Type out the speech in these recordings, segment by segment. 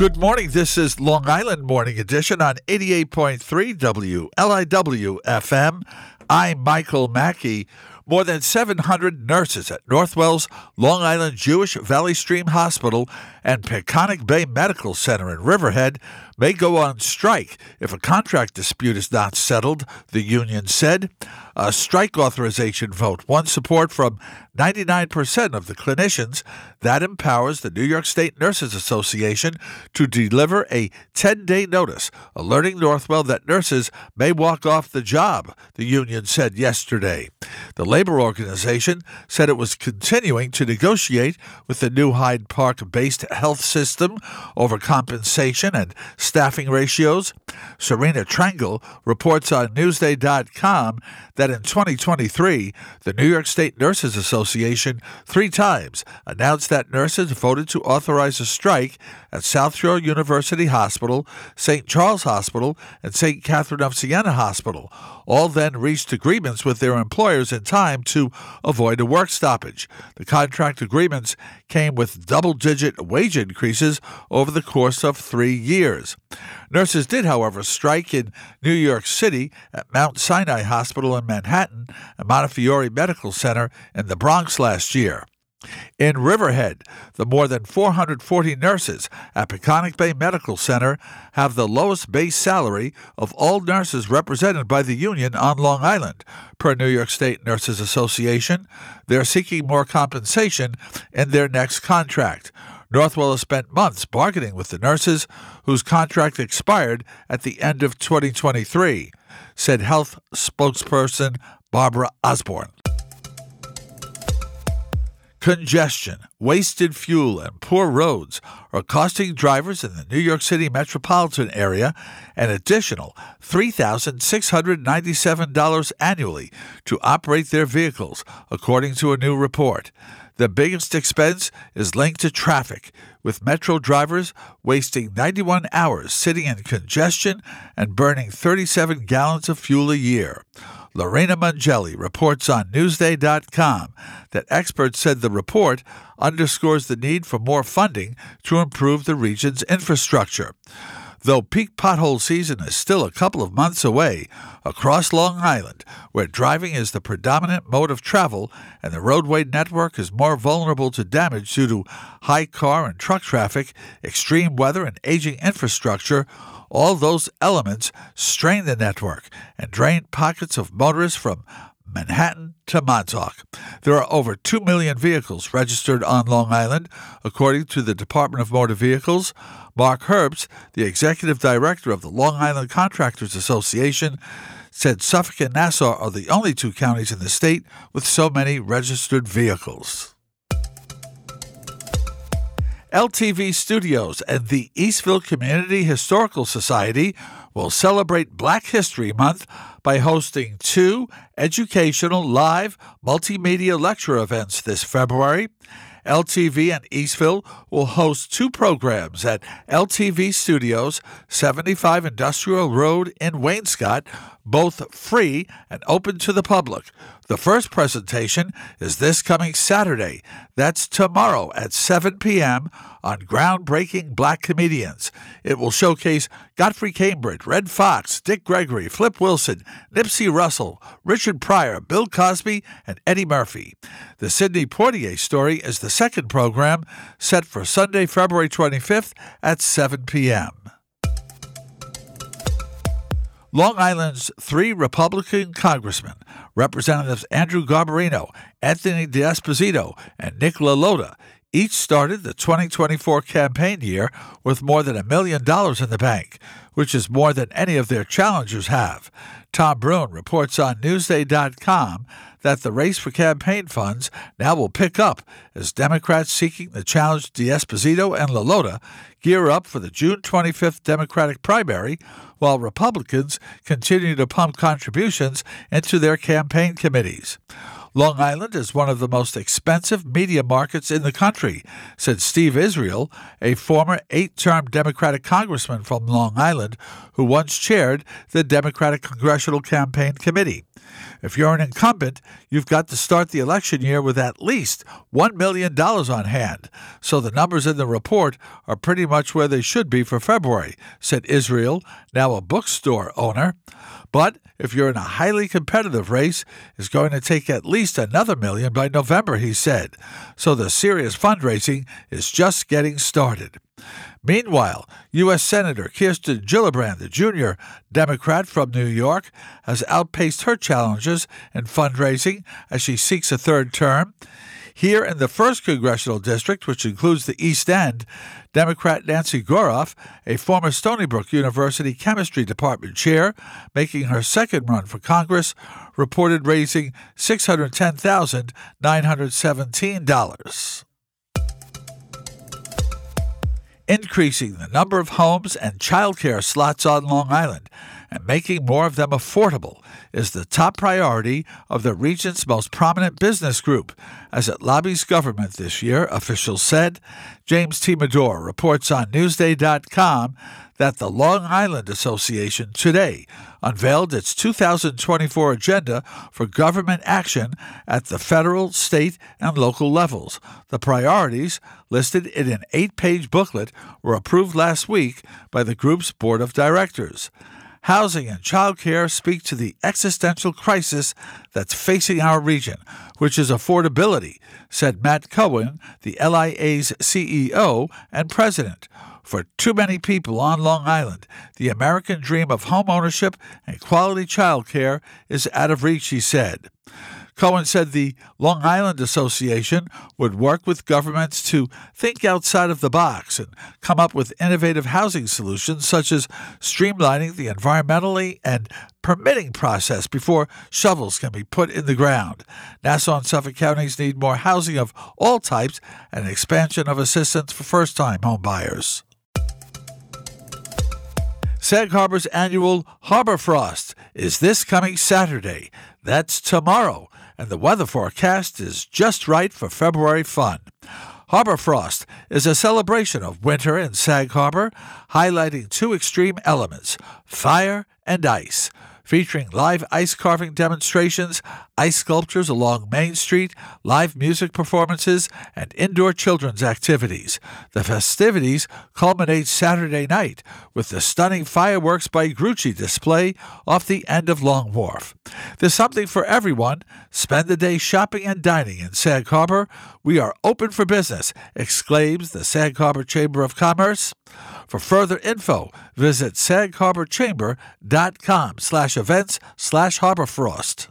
Good morning. This is Long Island Morning Edition on 88.3 WLIW FM. I'm Michael Mackey. More than 700 nurses at Northwell's Long Island Jewish Valley Stream Hospital and Peconic Bay Medical Center in Riverhead may go on strike if a contract dispute is not settled, the union said. A strike authorization vote won support from 99% of the clinicians. That empowers the New York State Nurses Association to deliver a 10 day notice alerting Northwell that nurses may walk off the job, the union said yesterday. The labor organization said it was continuing to negotiate with the new Hyde Park based health system over compensation and staffing ratios. Sarina Trangle reports on Newsday.com that in 2023, the New York State Nurses Association three times announced that nurses voted to authorize a strike at South Shore University Hospital, St. Charles Hospital, and St. Catherine of Siena Hospital. All then reached agreements with their employers in time to avoid a work stoppage. The contract agreements came with double digit wage increases over the course of three years. Nurses did, however, strike in New York City at Mount Sinai Hospital in Manhattan and Montefiore Medical Center in the Bronx last year. In Riverhead, the more than 440 nurses at Peconic Bay Medical Center have the lowest base salary of all nurses represented by the union on Long Island. Per New York State Nurses Association, they're seeking more compensation in their next contract. Northwell has spent months bargaining with the nurses whose contract expired at the end of 2023, said health spokesperson Barbara Osborne. Congestion, wasted fuel, and poor roads are costing drivers in the New York City metropolitan area an additional $3,697 annually to operate their vehicles, according to a new report. The biggest expense is linked to traffic, with Metro drivers wasting 91 hours sitting in congestion and burning 37 gallons of fuel a year. Lorena Mongelli reports on Newsday.com that experts said the report underscores the need for more funding to improve the region's infrastructure. Though peak pothole season is still a couple of months away, across Long Island, where driving is the predominant mode of travel and the roadway network is more vulnerable to damage due to high car and truck traffic, extreme weather, and aging infrastructure, all those elements strain the network and drain pockets of motorists from Manhattan to Montauk. There are over 2 million vehicles registered on Long Island, according to the Department of Motor Vehicles. Mark Herbst, the executive director of the Long Island Contractors Association, said Suffolk and Nassau are the only two counties in the state with so many registered vehicles. LTV Studios and the Eastville Community Historical Society will celebrate Black History Month by hosting two educational live multimedia lecture events this February. LTV and Eastville will host two programs at LTV Studios, 75 Industrial Road in Wainscott, both free and open to the public. The first presentation is this coming Saturday. That's tomorrow at 7 p.m. on Groundbreaking Black Comedians. It will showcase Godfrey Cambridge, Redd Foxx, Dick Gregory, Flip Wilson, Nipsey Russell, Richard Pryor, Bill Cosby, and Eddie Murphy. The Sidney Poitier story is the second program set for Sunday, February 25th at 7 p.m. Long Island's three Republican congressmen, Representatives Andrew Garbarino, Anthony D'Esposito, and Nick LaLota, each started the 2024 campaign year with more than a million dollars in the bank, which is more than any of their challengers have. Tom Brune reports on Newsday.com that the race for campaign funds now will pick up as Democrats seeking the challenge D'Esposito and LaLota gear up for the June 25th Democratic primary, while Republicans continue to pump contributions into their campaign committees. Long Island is one of the most expensive media markets in the country, said Steve Israel, a former eight term Democratic congressman from Long Island who once chaired the Democratic Congressional Campaign Committee. If you're an incumbent, you've got to start the election year with at least $1 million on hand. So the numbers in the report are pretty much where they should be for February, said Israel, now a bookstore owner. But if you're in a highly competitive race, it's going to take at least another million by November, he said. So the serious fundraising is just getting started. Meanwhile, U.S. Senator Kirsten Gillibrand, the junior Democrat from New York, has outpaced her challenges in fundraising as she seeks a third term. Here in the 1st Congressional District, which includes the East End, Democrat Nancy Goroff, a former Stony Brook University Chemistry Department chair, making her second run for Congress, reported raising $610,917 increasing the number of homes and childcare slots on Long Island and making more of them affordable is the top priority of the region's most prominent business group as it lobbies government this year, officials said. James T. Madore reports on Newsday.com that the Long Island Association today unveiled its 2024 agenda for government action at the federal, state, and local levels. The priorities, listed in an eight page booklet, were approved last week by the group's board of directors. Housing and childcare speak to the existential crisis that's facing our region, which is affordability, said Matt Cohen, the LIA's CEO and president. For too many people on Long Island, the American dream of home ownership and quality childcare is out of reach, he said. Cohen said the Long Island Association would work with governments to think outside of the box and come up with innovative housing solutions, such as streamlining the environmentally and permitting process before shovels can be put in the ground. Nassau and Suffolk counties need more housing of all types and expansion of assistance for first time homebuyers. Sag Harbor's annual Harbor Frost is this coming Saturday. That's tomorrow and the weather forecast is just right for February fun. Harbor Frost is a celebration of winter in Sag Harbor, highlighting two extreme elements fire and ice featuring live ice carving demonstrations, ice sculptures along Main Street, live music performances, and indoor children's activities. The festivities culminate Saturday night with the stunning fireworks by Grucci display off the end of Long Wharf. There's something for everyone. Spend the day shopping and dining in Sag Harbor. We are open for business, exclaims the Sag Harbor Chamber of Commerce. For further info, visit sagharborchamber.com slash events slash harborfrost.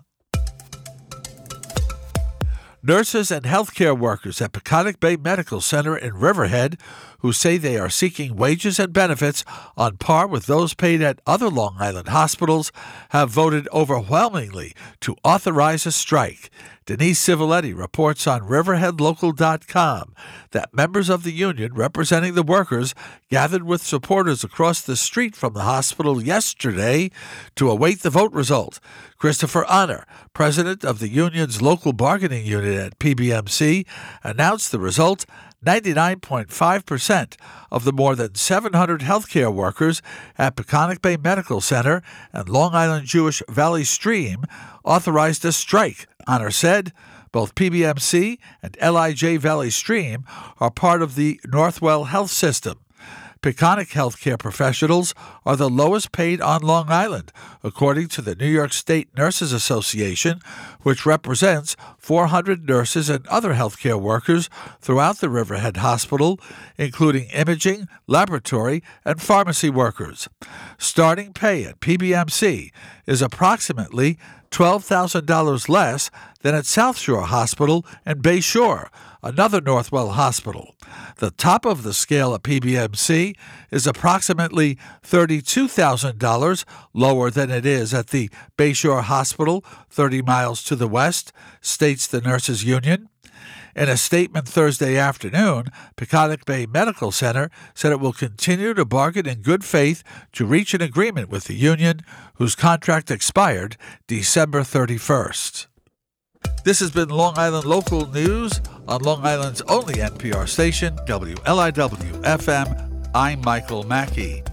Nurses and healthcare workers at Peconic Bay Medical Center in Riverhead, who say they are seeking wages and benefits on par with those paid at other Long Island hospitals, have voted overwhelmingly to authorize a strike. Denise Civiletti reports on RiverheadLocal.com that members of the union representing the workers gathered with supporters across the street from the hospital yesterday to await the vote result. Christopher Honor, president of the union's local bargaining unit at PBMC, announced the result 99.5% of the more than 700 healthcare workers at Peconic Bay Medical Center and Long Island Jewish Valley Stream authorized a strike Honor said both PBMC and LIJ Valley Stream are part of the Northwell Health System. Peconic healthcare professionals are the lowest paid on Long Island, according to the New York State Nurses Association, which represents 400 nurses and other healthcare workers throughout the Riverhead Hospital, including imaging, laboratory, and pharmacy workers. Starting pay at PBMC is approximately $12,000 less than at South Shore Hospital and Bay Shore, another Northwell hospital. The top of the scale at PBMC is approximately $32,000 lower than it is at the Bayshore Hospital, 30 miles to the west, states the Nurses Union. In a statement Thursday afternoon, Peconic Bay Medical Center said it will continue to bargain in good faith to reach an agreement with the union, whose contract expired December 31st. This has been Long Island Local News on Long Island's only NPR station, WLIW FM. I'm Michael Mackey.